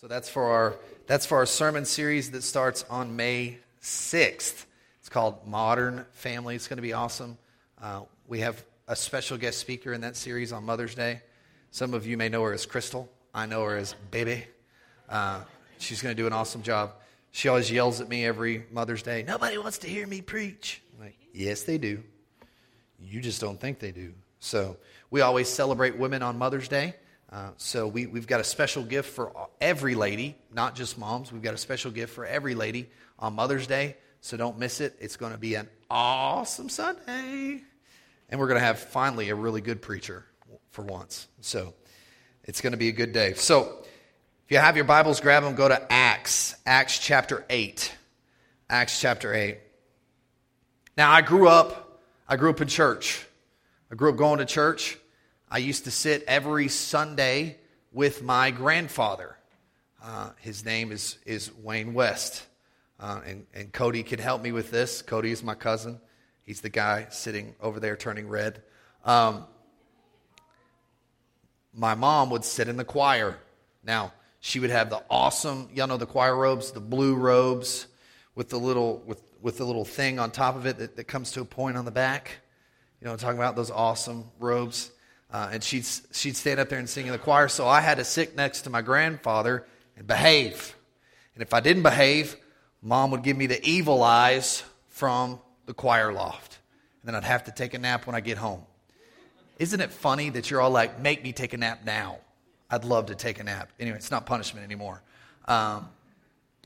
So that's for our that's for our sermon series that starts on May 6th. It's called Modern Family. It's going to be awesome. Uh, we have a special guest speaker in that series on Mother's Day. Some of you may know her as Crystal. I know her as Baby. Uh, she's going to do an awesome job. She always yells at me every Mother's Day. Nobody wants to hear me preach. I'm like, yes, they do. You just don't think they do. So we always celebrate women on Mother's Day. Uh, so we, we've got a special gift for every lady, not just moms. We've got a special gift for every lady on Mother's Day. So don't miss it. It's going to be an awesome Sunday. And we're going to have finally a really good preacher for once. So it's going to be a good day. So if you have your Bibles, grab them, go to Acts, Acts chapter 8. Acts chapter 8. Now, I grew up, I grew up in church. I grew up going to church. I used to sit every Sunday with my grandfather. Uh, his name is, is Wayne West. Uh, and, and Cody can help me with this. Cody is my cousin. He's the guy sitting over there turning red. Um, my mom would sit in the choir. Now, she would have the awesome, y'all know the choir robes, the blue robes with the little, with, with the little thing on top of it that, that comes to a point on the back. You know, I'm talking about those awesome robes. Uh, and she'd, she'd stand up there and sing in the choir. So I had to sit next to my grandfather and behave. And if I didn't behave, mom would give me the evil eyes from the choir loft. And then I'd have to take a nap when I get home. Isn't it funny that you're all like, make me take a nap now? I'd love to take a nap. Anyway, it's not punishment anymore. Um,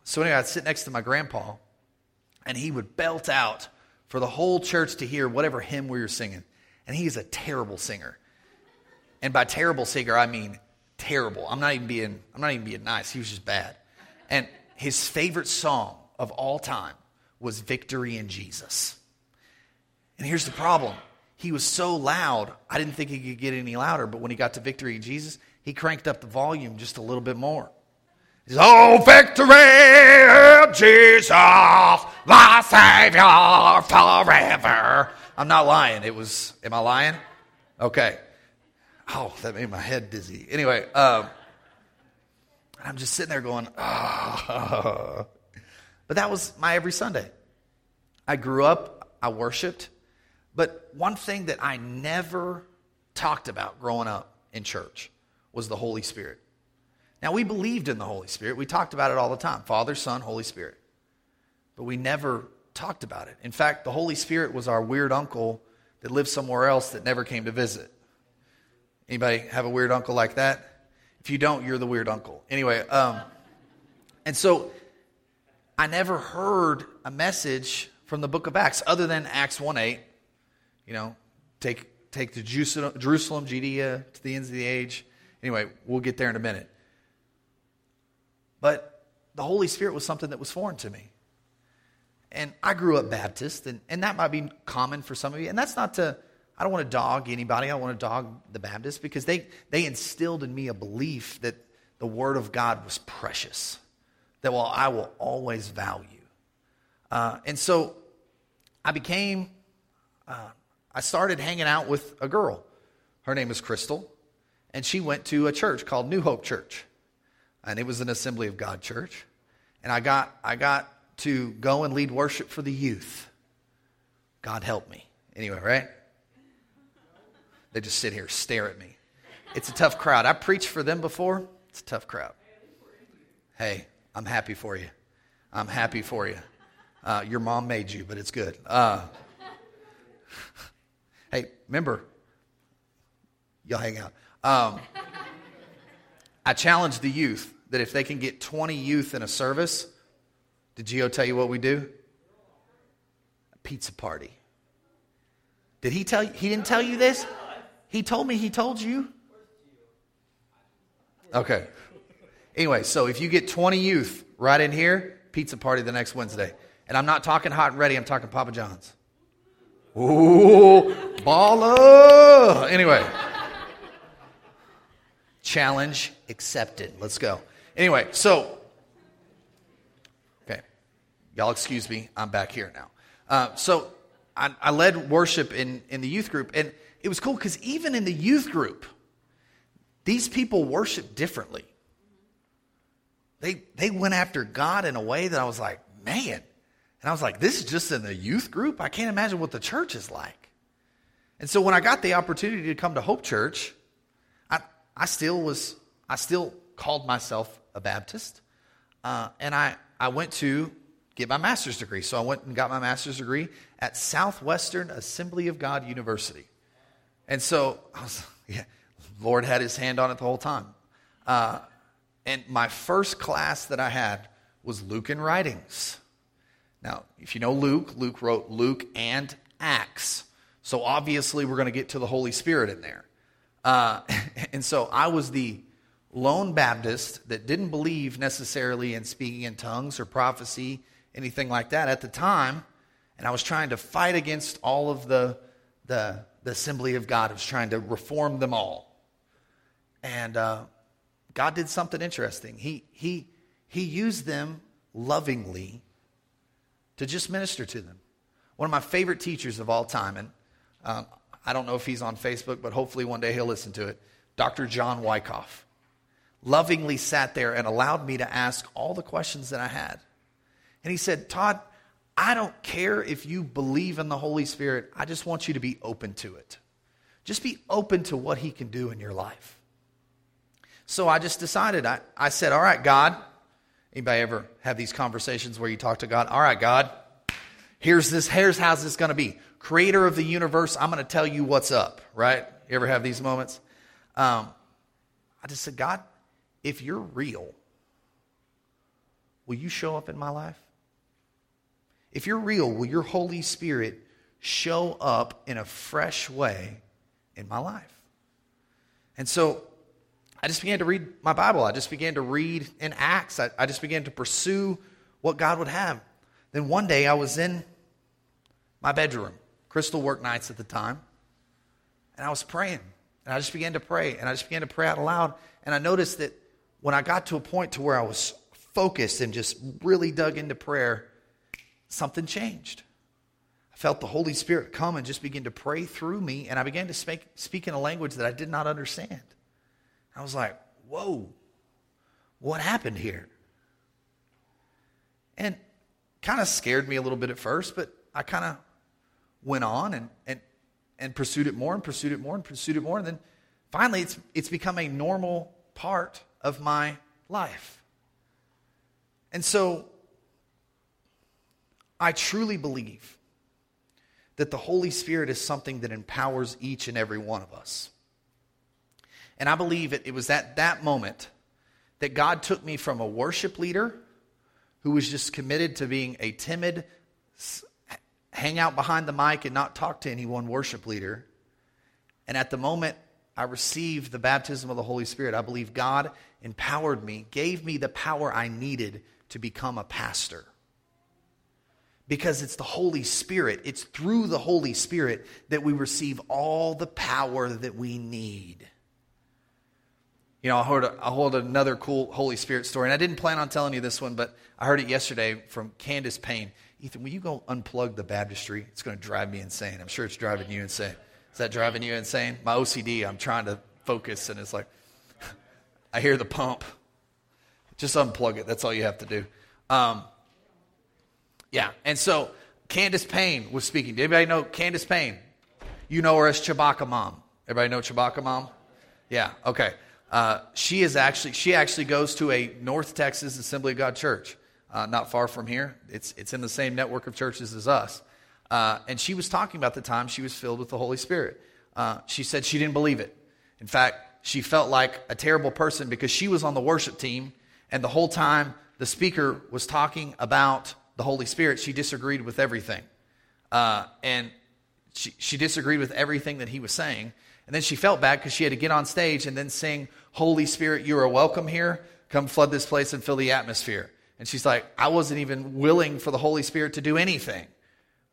so anyway, I'd sit next to my grandpa, and he would belt out for the whole church to hear whatever hymn we were singing. And he's a terrible singer. And by terrible singer, I mean terrible. I'm not even being, I'm not even being nice. He was just bad. And his favorite song of all time was Victory in Jesus. And here's the problem. He was so loud, I didn't think he could get any louder, but when he got to Victory in Jesus, he cranked up the volume just a little bit more. He says, Oh, victory in Jesus, my Savior forever. I'm not lying. It was, am I lying? Okay. Oh, that made my head dizzy. Anyway, um, I'm just sitting there going, oh. But that was my every Sunday. I grew up, I worshiped. But one thing that I never talked about growing up in church was the Holy Spirit. Now, we believed in the Holy Spirit. We talked about it all the time Father, Son, Holy Spirit. But we never talked about it. In fact, the Holy Spirit was our weird uncle that lived somewhere else that never came to visit. Anybody have a weird uncle like that? If you don't, you're the weird uncle. Anyway, um, and so I never heard a message from the book of Acts other than Acts 1 8. You know, take, take to Jerusalem, Judea, to the ends of the age. Anyway, we'll get there in a minute. But the Holy Spirit was something that was foreign to me. And I grew up Baptist, and, and that might be common for some of you. And that's not to I don't want to dog anybody. I don't want to dog the Baptists because they, they instilled in me a belief that the Word of God was precious, that well, I will always value. Uh, and so I became, uh, I started hanging out with a girl. Her name is Crystal, and she went to a church called New Hope Church. And it was an Assembly of God church. And I got, I got to go and lead worship for the youth. God help me. Anyway, right? They just sit here, stare at me. It's a tough crowd. I preached for them before. It's a tough crowd. Hey, I'm happy for you. I'm happy for you. Uh, your mom made you, but it's good. Uh, hey, remember, y'all hang out. Um, I challenge the youth that if they can get 20 youth in a service, did Geo tell you what we do? A pizza party. Did he tell you? He didn't tell you this? He told me he told you. Okay. Anyway, so if you get 20 youth right in here, pizza party the next Wednesday. And I'm not talking hot and ready, I'm talking Papa John's. Ooh, baller. Anyway, challenge accepted. Let's go. Anyway, so, okay, y'all excuse me, I'm back here now. Uh, so, I, I led worship in, in the youth group, and it was cool because even in the youth group, these people worship differently. they, they went after God in a way that I was like, man. And I was like, this is just in the youth group? I can't imagine what the church is like. And so when I got the opportunity to come to Hope Church, I, I still was, I still called myself a Baptist. Uh, and I, I went to get my master's degree. So I went and got my master's degree at Southwestern Assembly of God University. And so I was, yeah, Lord had his hand on it the whole time. Uh, and my first class that I had was Lukan writings. Now, if you know Luke, Luke wrote Luke and Acts. So obviously, we're going to get to the Holy Spirit in there. Uh, and so I was the lone Baptist that didn't believe necessarily in speaking in tongues or prophecy, anything like that at the time. And I was trying to fight against all of the, the, the Assembly of God. Was trying to reform them all. And uh, God did something interesting. He, he, he used them lovingly to just minister to them. One of my favorite teachers of all time, and um, I don't know if he's on Facebook, but hopefully one day he'll listen to it, Dr. John Wyckoff, lovingly sat there and allowed me to ask all the questions that I had. And he said, Todd, I don't care if you believe in the Holy Spirit, I just want you to be open to it. Just be open to what he can do in your life. So I just decided, I, I said, All right, God. Anybody ever have these conversations where you talk to God? All right, God, here's this, here's how's this going to be. Creator of the universe, I'm going to tell you what's up, right? You ever have these moments? Um, I just said, God, if you're real, will you show up in my life? If you're real, will your Holy Spirit show up in a fresh way in my life? And so I just began to read my Bible. I just began to read in Acts. I, I just began to pursue what God would have. Then one day I was in my bedroom, crystal work nights at the time, and I was praying. And I just began to pray, and I just began to pray out loud. And I noticed that when I got to a point to where I was focused and just really dug into prayer, something changed. I felt the Holy Spirit come and just begin to pray through me, and I began to speak, speak in a language that I did not understand. I was like, whoa, what happened here? And kind of scared me a little bit at first, but I kind of went on and, and, and pursued it more and pursued it more and pursued it more. And then finally, it's, it's become a normal part of my life. And so I truly believe that the Holy Spirit is something that empowers each and every one of us. And I believe it, it was at that moment that God took me from a worship leader who was just committed to being a timid, hang out behind the mic and not talk to anyone worship leader. And at the moment I received the baptism of the Holy Spirit, I believe God empowered me, gave me the power I needed to become a pastor. Because it's the Holy Spirit, it's through the Holy Spirit that we receive all the power that we need. You know, I heard, I heard another cool Holy Spirit story, and I didn't plan on telling you this one, but I heard it yesterday from Candace Payne. Ethan, will you go unplug the baptistry? It's going to drive me insane. I'm sure it's driving you insane. Is that driving you insane? My OCD, I'm trying to focus, and it's like, I hear the pump. Just unplug it. That's all you have to do. Um, yeah, and so Candace Payne was speaking. Did anybody know Candace Payne? You know her as Chewbacca Mom. Everybody know Chewbacca Mom? Yeah, okay. Uh, she is actually she actually goes to a North Texas Assembly of God church, uh, not far from here. It's it's in the same network of churches as us. Uh, and she was talking about the time she was filled with the Holy Spirit. Uh, she said she didn't believe it. In fact, she felt like a terrible person because she was on the worship team, and the whole time the speaker was talking about the Holy Spirit, she disagreed with everything, uh, and she, she disagreed with everything that he was saying. And then she felt bad because she had to get on stage and then sing, Holy Spirit, you are welcome here. Come flood this place and fill the atmosphere. And she's like, I wasn't even willing for the Holy Spirit to do anything.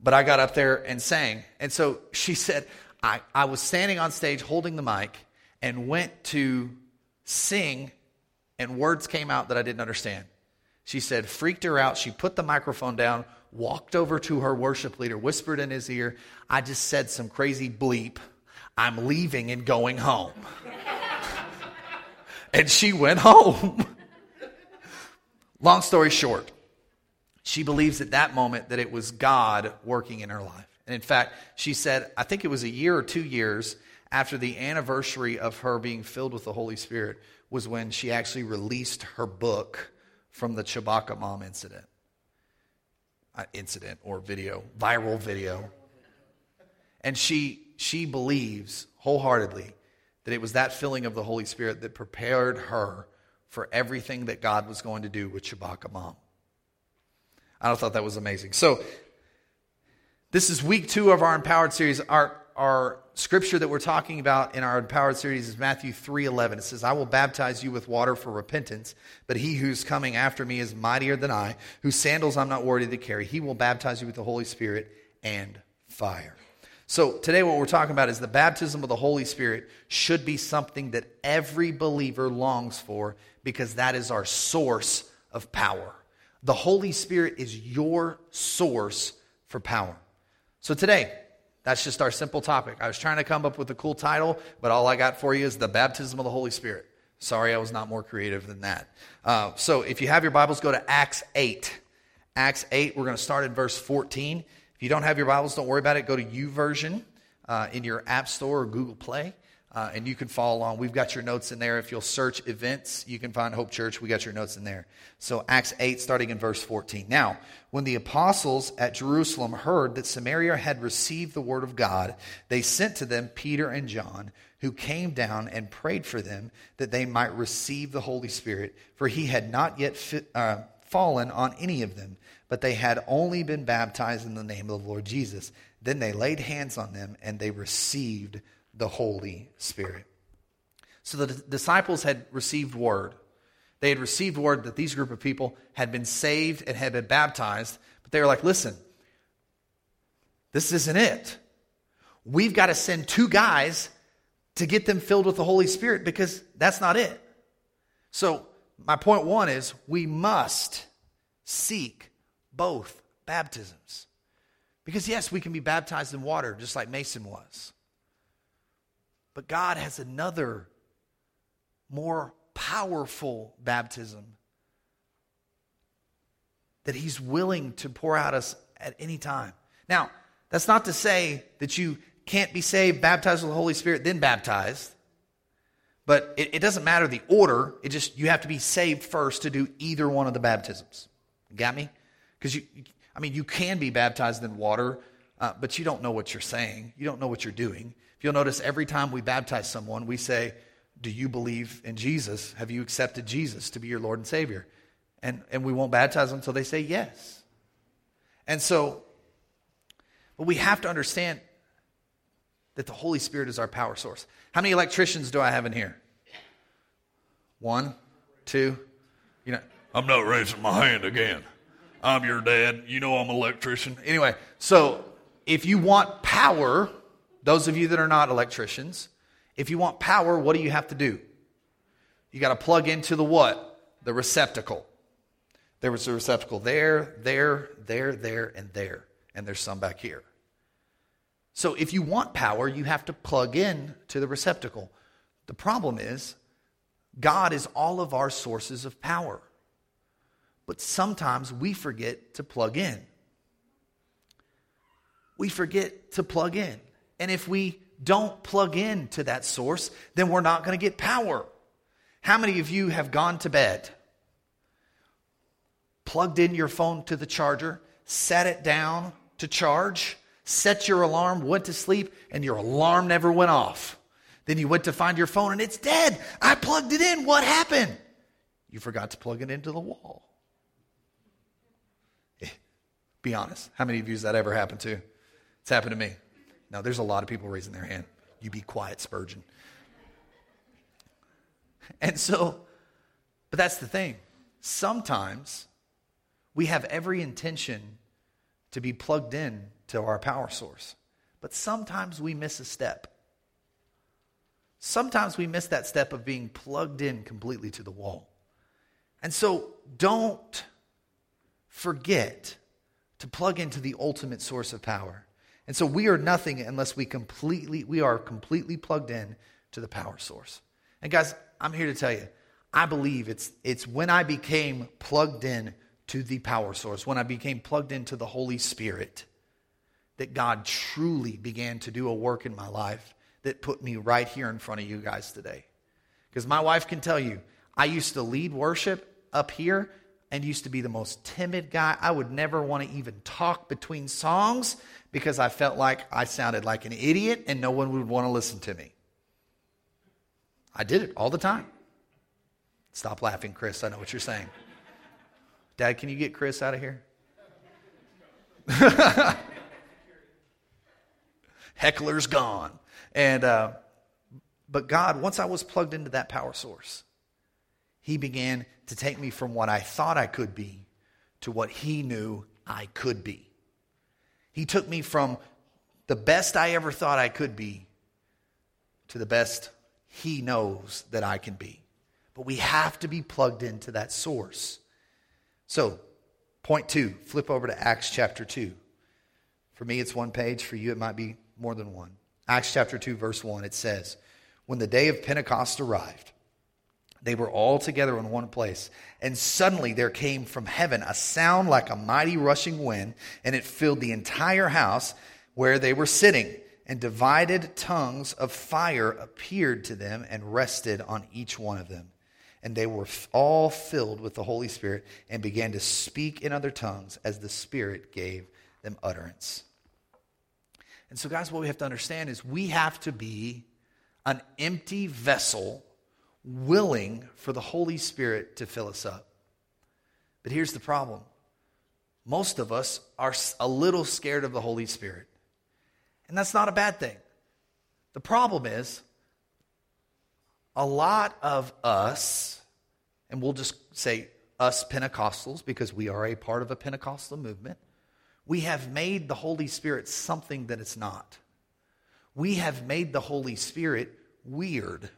But I got up there and sang. And so she said, I, I was standing on stage holding the mic and went to sing, and words came out that I didn't understand. She said, freaked her out. She put the microphone down, walked over to her worship leader, whispered in his ear, I just said some crazy bleep I'm leaving and going home. and she went home. Long story short, she believes at that moment that it was God working in her life. And in fact, she said, I think it was a year or two years after the anniversary of her being filled with the Holy Spirit was when she actually released her book from the Chewbacca mom incident. Uh, incident or video, viral video. And she she believes wholeheartedly that it was that filling of the Holy Spirit that prepared her for everything that God was going to do with Chewbacca mom. I thought that was amazing. So, this is week two of our Empowered series. Our, our scripture that we're talking about in our Empowered series is Matthew 3.11. It says, I will baptize you with water for repentance, but he who's coming after me is mightier than I, whose sandals I'm not worthy to carry. He will baptize you with the Holy Spirit and fire. So, today, what we're talking about is the baptism of the Holy Spirit should be something that every believer longs for because that is our source of power. The Holy Spirit is your source for power. So, today, that's just our simple topic. I was trying to come up with a cool title, but all I got for you is the baptism of the Holy Spirit. Sorry, I was not more creative than that. Uh, so, if you have your Bibles, go to Acts 8. Acts 8, we're going to start at verse 14. If you don't have your Bibles, don't worry about it. Go to YouVersion uh, in your App Store or Google Play. Uh, and you can follow along. We've got your notes in there. If you'll search events, you can find Hope Church. We got your notes in there. So, Acts 8, starting in verse 14. Now, when the apostles at Jerusalem heard that Samaria had received the word of God, they sent to them Peter and John, who came down and prayed for them that they might receive the Holy Spirit, for he had not yet uh, fallen on any of them but they had only been baptized in the name of the Lord Jesus. Then they laid hands on them and they received the Holy Spirit. So the disciples had received word. They had received word that these group of people had been saved and had been baptized, but they were like, listen, this isn't it. We've got to send two guys to get them filled with the Holy Spirit because that's not it. So, my point one is we must seek both baptisms. Because, yes, we can be baptized in water just like Mason was. But God has another, more powerful baptism that He's willing to pour out us at any time. Now, that's not to say that you can't be saved, baptized with the Holy Spirit, then baptized. But it, it doesn't matter the order. It just you have to be saved first to do either one of the baptisms. Got me? Because you, I mean, you can be baptized in water, uh, but you don't know what you're saying. You don't know what you're doing. If you'll notice, every time we baptize someone, we say, Do you believe in Jesus? Have you accepted Jesus to be your Lord and Savior? And, and we won't baptize them until they say yes. And so, but we have to understand that the Holy Spirit is our power source. How many electricians do I have in here? One, two. You know, I'm not raising my hand again. I'm your dad. You know I'm an electrician. Anyway, so if you want power, those of you that are not electricians, if you want power, what do you have to do? You got to plug into the what? The receptacle. There was a receptacle there, there, there, there, and there. And there's some back here. So if you want power, you have to plug in to the receptacle. The problem is, God is all of our sources of power but sometimes we forget to plug in. We forget to plug in. And if we don't plug in to that source, then we're not going to get power. How many of you have gone to bed, plugged in your phone to the charger, set it down to charge, set your alarm, went to sleep, and your alarm never went off? Then you went to find your phone and it's dead. I plugged it in. What happened? You forgot to plug it into the wall. Eh, be honest. How many of you has that ever happened to? It's happened to me. Now, there's a lot of people raising their hand. You be quiet, Spurgeon. And so, but that's the thing. Sometimes we have every intention to be plugged in to our power source, but sometimes we miss a step. Sometimes we miss that step of being plugged in completely to the wall. And so don't forget to plug into the ultimate source of power. And so we are nothing unless we completely we are completely plugged in to the power source. And guys, I'm here to tell you, I believe it's, it's when I became plugged in to the power source, when I became plugged into the Holy Spirit, that God truly began to do a work in my life that put me right here in front of you guys today. Because my wife can tell you, I used to lead worship up here and used to be the most timid guy. I would never want to even talk between songs because I felt like I sounded like an idiot and no one would want to listen to me. I did it all the time. Stop laughing, Chris. I know what you're saying. Dad, can you get Chris out of here? Heckler's gone. And, uh, but God, once I was plugged into that power source, He began to take me from what I thought I could be to what He knew I could be. He took me from the best I ever thought I could be to the best He knows that I can be. But we have to be plugged into that source. So, point two, flip over to Acts chapter 2. For me, it's one page. For you, it might be more than one. Acts chapter 2, verse 1, it says, When the day of Pentecost arrived, they were all together in one place. And suddenly there came from heaven a sound like a mighty rushing wind, and it filled the entire house where they were sitting. And divided tongues of fire appeared to them and rested on each one of them. And they were all filled with the Holy Spirit and began to speak in other tongues as the Spirit gave them utterance. And so, guys, what we have to understand is we have to be an empty vessel willing for the Holy Spirit to fill us up. But here's the problem most of us are a little scared of the Holy Spirit. And that's not a bad thing. The problem is, a lot of us, and we'll just say us Pentecostals because we are a part of a Pentecostal movement, we have made the Holy Spirit something that it's not. We have made the Holy Spirit weird.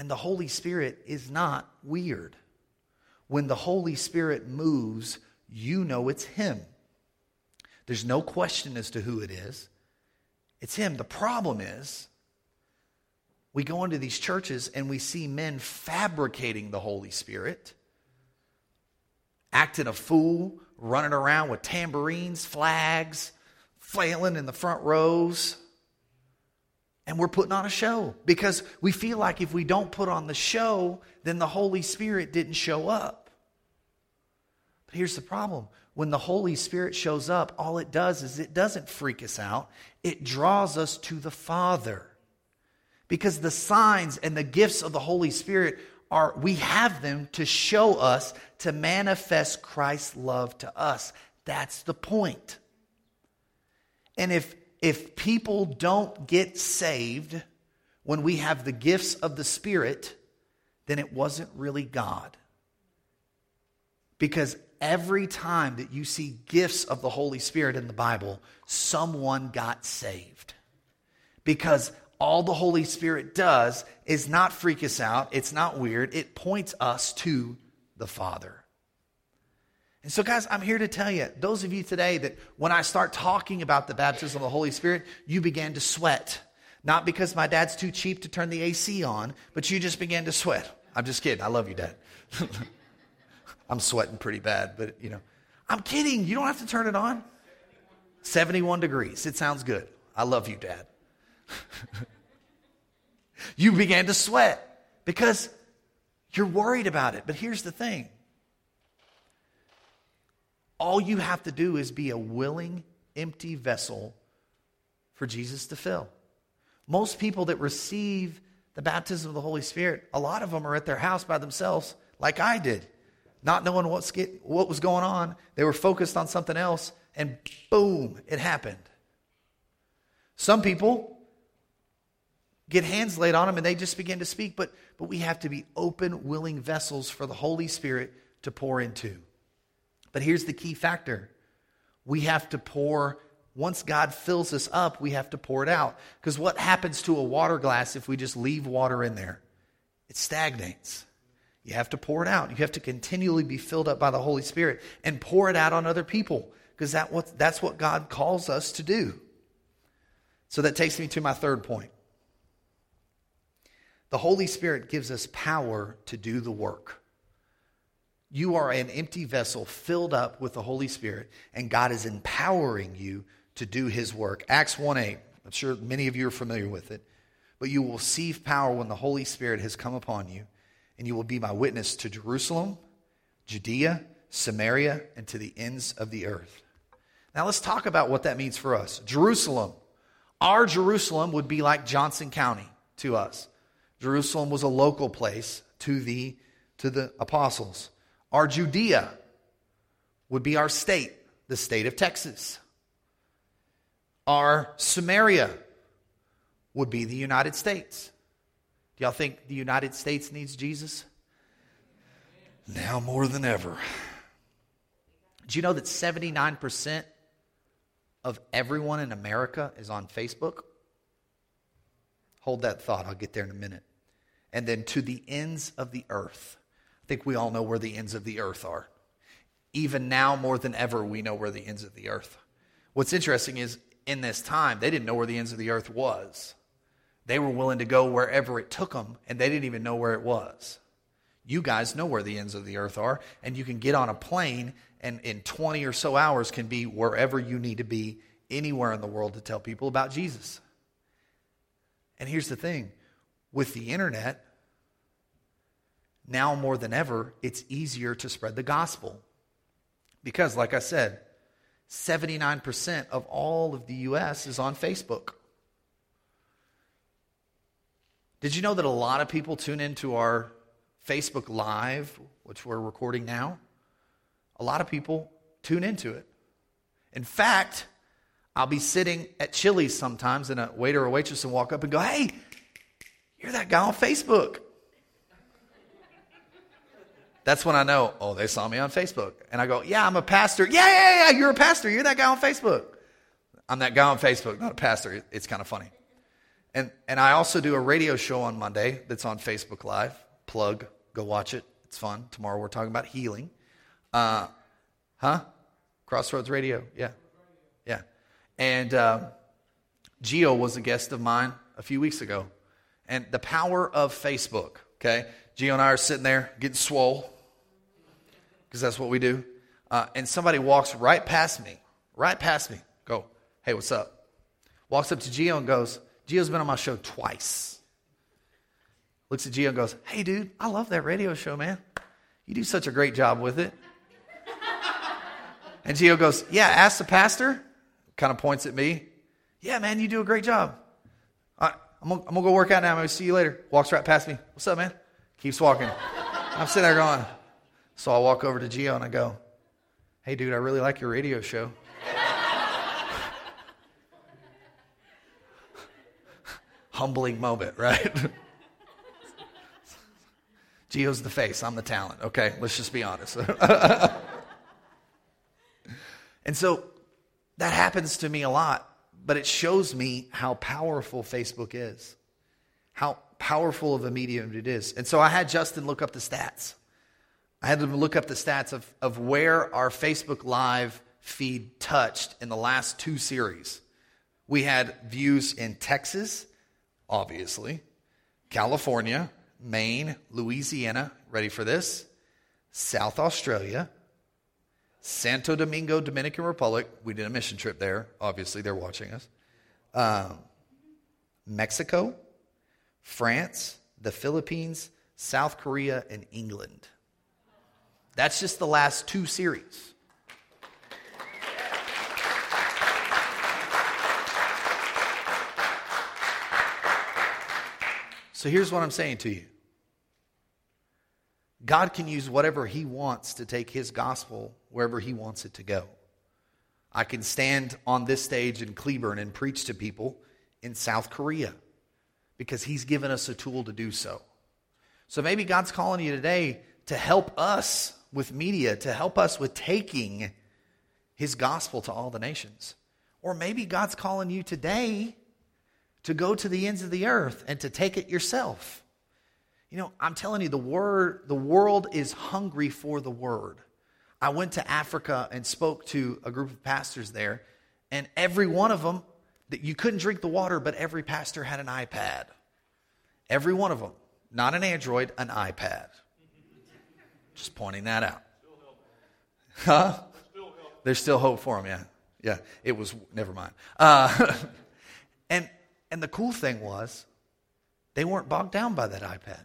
And the Holy Spirit is not weird. When the Holy Spirit moves, you know it's Him. There's no question as to who it is. It's Him. The problem is, we go into these churches and we see men fabricating the Holy Spirit, acting a fool, running around with tambourines, flags, flailing in the front rows and we're putting on a show because we feel like if we don't put on the show, then the Holy Spirit didn't show up. But here's the problem when the Holy Spirit shows up, all it does is it doesn't freak us out, it draws us to the Father. Because the signs and the gifts of the Holy Spirit are, we have them to show us, to manifest Christ's love to us. That's the point. And if if people don't get saved when we have the gifts of the Spirit, then it wasn't really God. Because every time that you see gifts of the Holy Spirit in the Bible, someone got saved. Because all the Holy Spirit does is not freak us out, it's not weird, it points us to the Father. And so, guys, I'm here to tell you, those of you today that when I start talking about the baptism of the Holy Spirit, you began to sweat. Not because my dad's too cheap to turn the AC on, but you just began to sweat. I'm just kidding. I love you, Dad. I'm sweating pretty bad, but you know, I'm kidding. You don't have to turn it on. 71 degrees. It sounds good. I love you, Dad. you began to sweat because you're worried about it. But here's the thing all you have to do is be a willing, empty vessel for Jesus to fill. Most people that receive the baptism of the Holy Spirit, a lot of them are at their house by themselves, like I did, not knowing what's get, what was going on. They were focused on something else, and boom, it happened. Some people get hands laid on them and they just begin to speak, but, but we have to be open, willing vessels for the Holy Spirit to pour into. But here's the key factor we have to pour, once God fills us up, we have to pour it out. Because what happens to a water glass if we just leave water in there? It stagnates. You have to pour it out. You have to continually be filled up by the Holy Spirit and pour it out on other people because that what, that's what God calls us to do. So that takes me to my third point. The Holy Spirit gives us power to do the work. You are an empty vessel filled up with the Holy Spirit, and God is empowering you to do his work. Acts 1 8. I'm sure many of you are familiar with it. But you will receive power when the Holy Spirit has come upon you, and you will be my witness to Jerusalem, Judea, Samaria, and to the ends of the earth. Now let's talk about what that means for us. Jerusalem. Our Jerusalem would be like Johnson County to us. Jerusalem was a local place to the, to the apostles. Our Judea would be our state, the state of Texas. Our Samaria would be the United States. Do y'all think the United States needs Jesus? Now more than ever. Do you know that 79% of everyone in America is on Facebook? Hold that thought. I'll get there in a minute. And then to the ends of the earth. Think we all know where the ends of the earth are. Even now, more than ever, we know where the ends of the earth. What's interesting is in this time, they didn't know where the ends of the earth was. They were willing to go wherever it took them, and they didn't even know where it was. You guys know where the ends of the earth are, and you can get on a plane and in 20 or so hours can be wherever you need to be anywhere in the world to tell people about Jesus. And here's the thing with the internet, now more than ever, it's easier to spread the gospel. Because, like I said, 79% of all of the U.S. is on Facebook. Did you know that a lot of people tune into our Facebook Live, which we're recording now? A lot of people tune into it. In fact, I'll be sitting at Chili's sometimes and a waiter or waitress will walk up and go, Hey, you're that guy on Facebook. That's when I know, oh, they saw me on Facebook. And I go, yeah, I'm a pastor. Yeah, yeah, yeah, you're a pastor. You're that guy on Facebook. I'm that guy on Facebook, not a pastor. It's kind of funny. And, and I also do a radio show on Monday that's on Facebook Live. Plug, go watch it. It's fun. Tomorrow we're talking about healing. Uh, huh? Crossroads Radio. Yeah. Yeah. And uh, Geo was a guest of mine a few weeks ago. And the power of Facebook, okay? Geo and I are sitting there getting swole because that's what we do. Uh, and somebody walks right past me, right past me. Go, hey, what's up? Walks up to Gio and goes, Gio's been on my show twice. Looks at Gio and goes, hey, dude, I love that radio show, man. You do such a great job with it. and Gio goes, yeah, ask the pastor. Kind of points at me. Yeah, man, you do a great job. Right, I'm going to go work out now. I'm going to see you later. Walks right past me. What's up, man? Keeps walking. I'm sitting there going, so I walk over to Geo and I go, hey, dude, I really like your radio show. Humbling moment, right? Geo's the face, I'm the talent. Okay, let's just be honest. and so that happens to me a lot, but it shows me how powerful Facebook is. How powerful of a medium it is. And so I had Justin look up the stats. I had to look up the stats of, of where our Facebook Live feed touched in the last two series. We had views in Texas, obviously, California, Maine, Louisiana, ready for this? South Australia, Santo Domingo, Dominican Republic. We did a mission trip there. Obviously, they're watching us. Um, Mexico, France, the Philippines, South Korea, and England. That's just the last two series. So here's what I'm saying to you God can use whatever He wants to take His gospel wherever He wants it to go. I can stand on this stage in Cleburne and preach to people in South Korea because He's given us a tool to do so. So maybe God's calling you today to help us with media, to help us with taking His gospel to all the nations. Or maybe God's calling you today to go to the ends of the earth and to take it yourself. You know, I'm telling you, the word, the world is hungry for the word. I went to Africa and spoke to a group of pastors there, and every one of them that you couldn't drink the water, but every pastor had an iPad. Every one of them. not an Android, an iPad. Just pointing that out. Huh? There's still hope for him, yeah. Yeah, it was, never mind. Uh, and, and the cool thing was, they weren't bogged down by that iPad.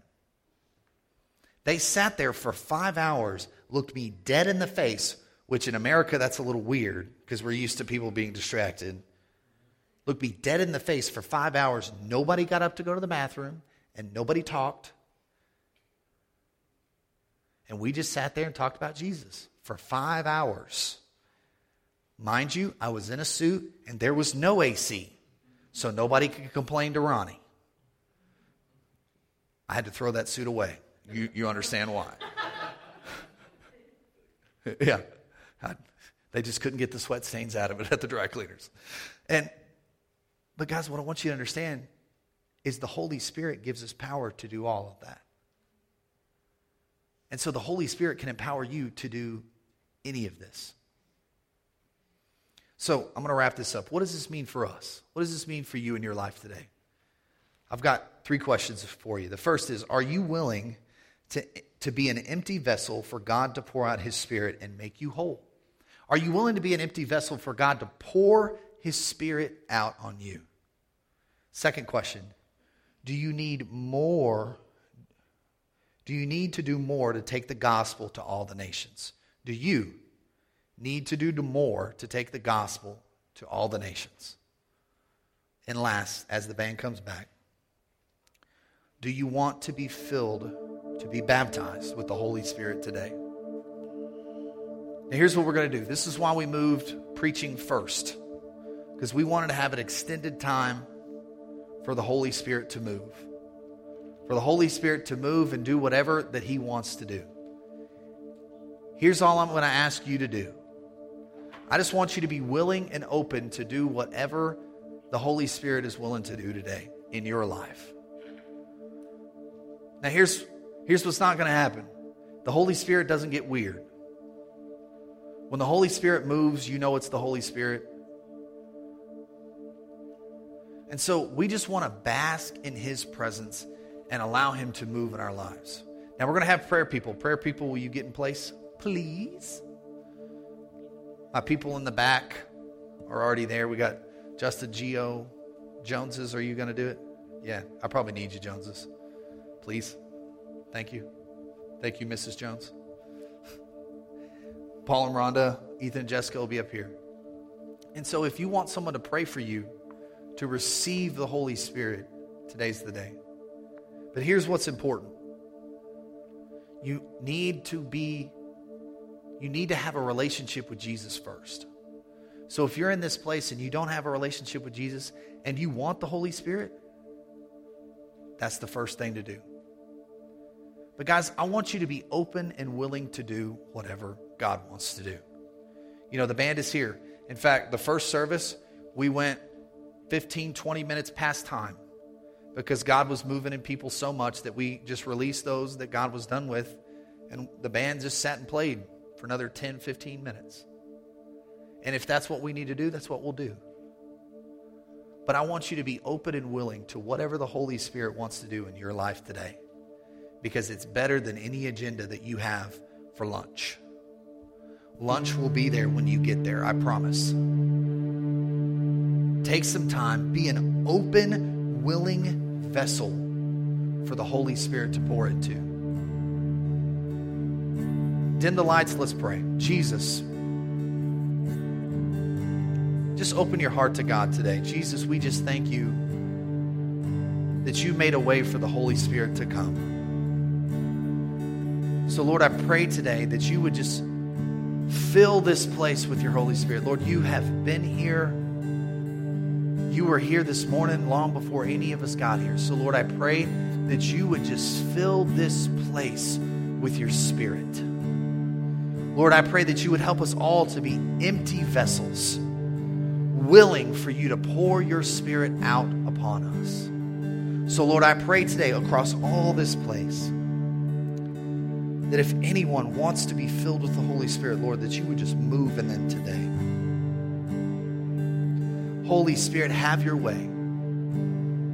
They sat there for five hours, looked me dead in the face, which in America that's a little weird because we're used to people being distracted. Looked me dead in the face for five hours. Nobody got up to go to the bathroom and nobody talked. And we just sat there and talked about Jesus for five hours. Mind you, I was in a suit and there was no AC, so nobody could complain to Ronnie. I had to throw that suit away. You, you understand why. yeah. I, they just couldn't get the sweat stains out of it at the dry cleaners. And but guys, what I want you to understand is the Holy Spirit gives us power to do all of that. And so the Holy Spirit can empower you to do any of this. So I'm going to wrap this up. What does this mean for us? What does this mean for you in your life today? I've got three questions for you. The first is Are you willing to, to be an empty vessel for God to pour out His Spirit and make you whole? Are you willing to be an empty vessel for God to pour His Spirit out on you? Second question Do you need more? Do you need to do more to take the gospel to all the nations? Do you need to do more to take the gospel to all the nations? And last, as the band comes back, do you want to be filled, to be baptized with the Holy Spirit today? Now, here's what we're going to do. This is why we moved preaching first, because we wanted to have an extended time for the Holy Spirit to move, for the Holy Spirit to move and do whatever that He wants to do. Here's all I'm going to ask you to do I just want you to be willing and open to do whatever the Holy Spirit is willing to do today in your life. Now, here's, here's what's not going to happen the Holy Spirit doesn't get weird. When the Holy Spirit moves, you know it's the Holy Spirit. And so we just want to bask in His presence and allow Him to move in our lives. Now, we're going to have prayer people. Prayer people, will you get in place, please? My people in the back are already there. We got Justin Geo Joneses. Are you going to do it? Yeah, I probably need you, Joneses please. Thank you. Thank you, Mrs. Jones. Paul and Rhonda, Ethan and Jessica will be up here. And so, if you want someone to pray for you to receive the Holy Spirit, today's the day. But here's what's important you need to be, you need to have a relationship with Jesus first. So, if you're in this place and you don't have a relationship with Jesus and you want the Holy Spirit, that's the first thing to do. But, guys, I want you to be open and willing to do whatever God wants to do. You know, the band is here. In fact, the first service, we went 15, 20 minutes past time because God was moving in people so much that we just released those that God was done with, and the band just sat and played for another 10, 15 minutes. And if that's what we need to do, that's what we'll do. But I want you to be open and willing to whatever the Holy Spirit wants to do in your life today because it's better than any agenda that you have for lunch. Lunch will be there when you get there, I promise. Take some time, be an open, willing vessel for the Holy Spirit to pour into. Dim the lights, let's pray. Jesus, just open your heart to God today. Jesus, we just thank you that you made a way for the Holy Spirit to come. So, Lord, I pray today that you would just fill this place with your Holy Spirit. Lord, you have been here. You were here this morning long before any of us got here. So, Lord, I pray that you would just fill this place with your Spirit. Lord, I pray that you would help us all to be empty vessels, willing for you to pour your Spirit out upon us. So, Lord, I pray today across all this place that if anyone wants to be filled with the Holy Spirit, Lord, that you would just move in them today. Holy Spirit, have your way.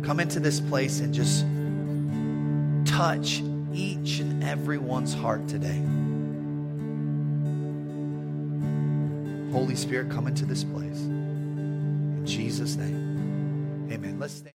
Come into this place and just touch each and everyone's heart today. Holy Spirit, come into this place. In Jesus' name, amen. Let's.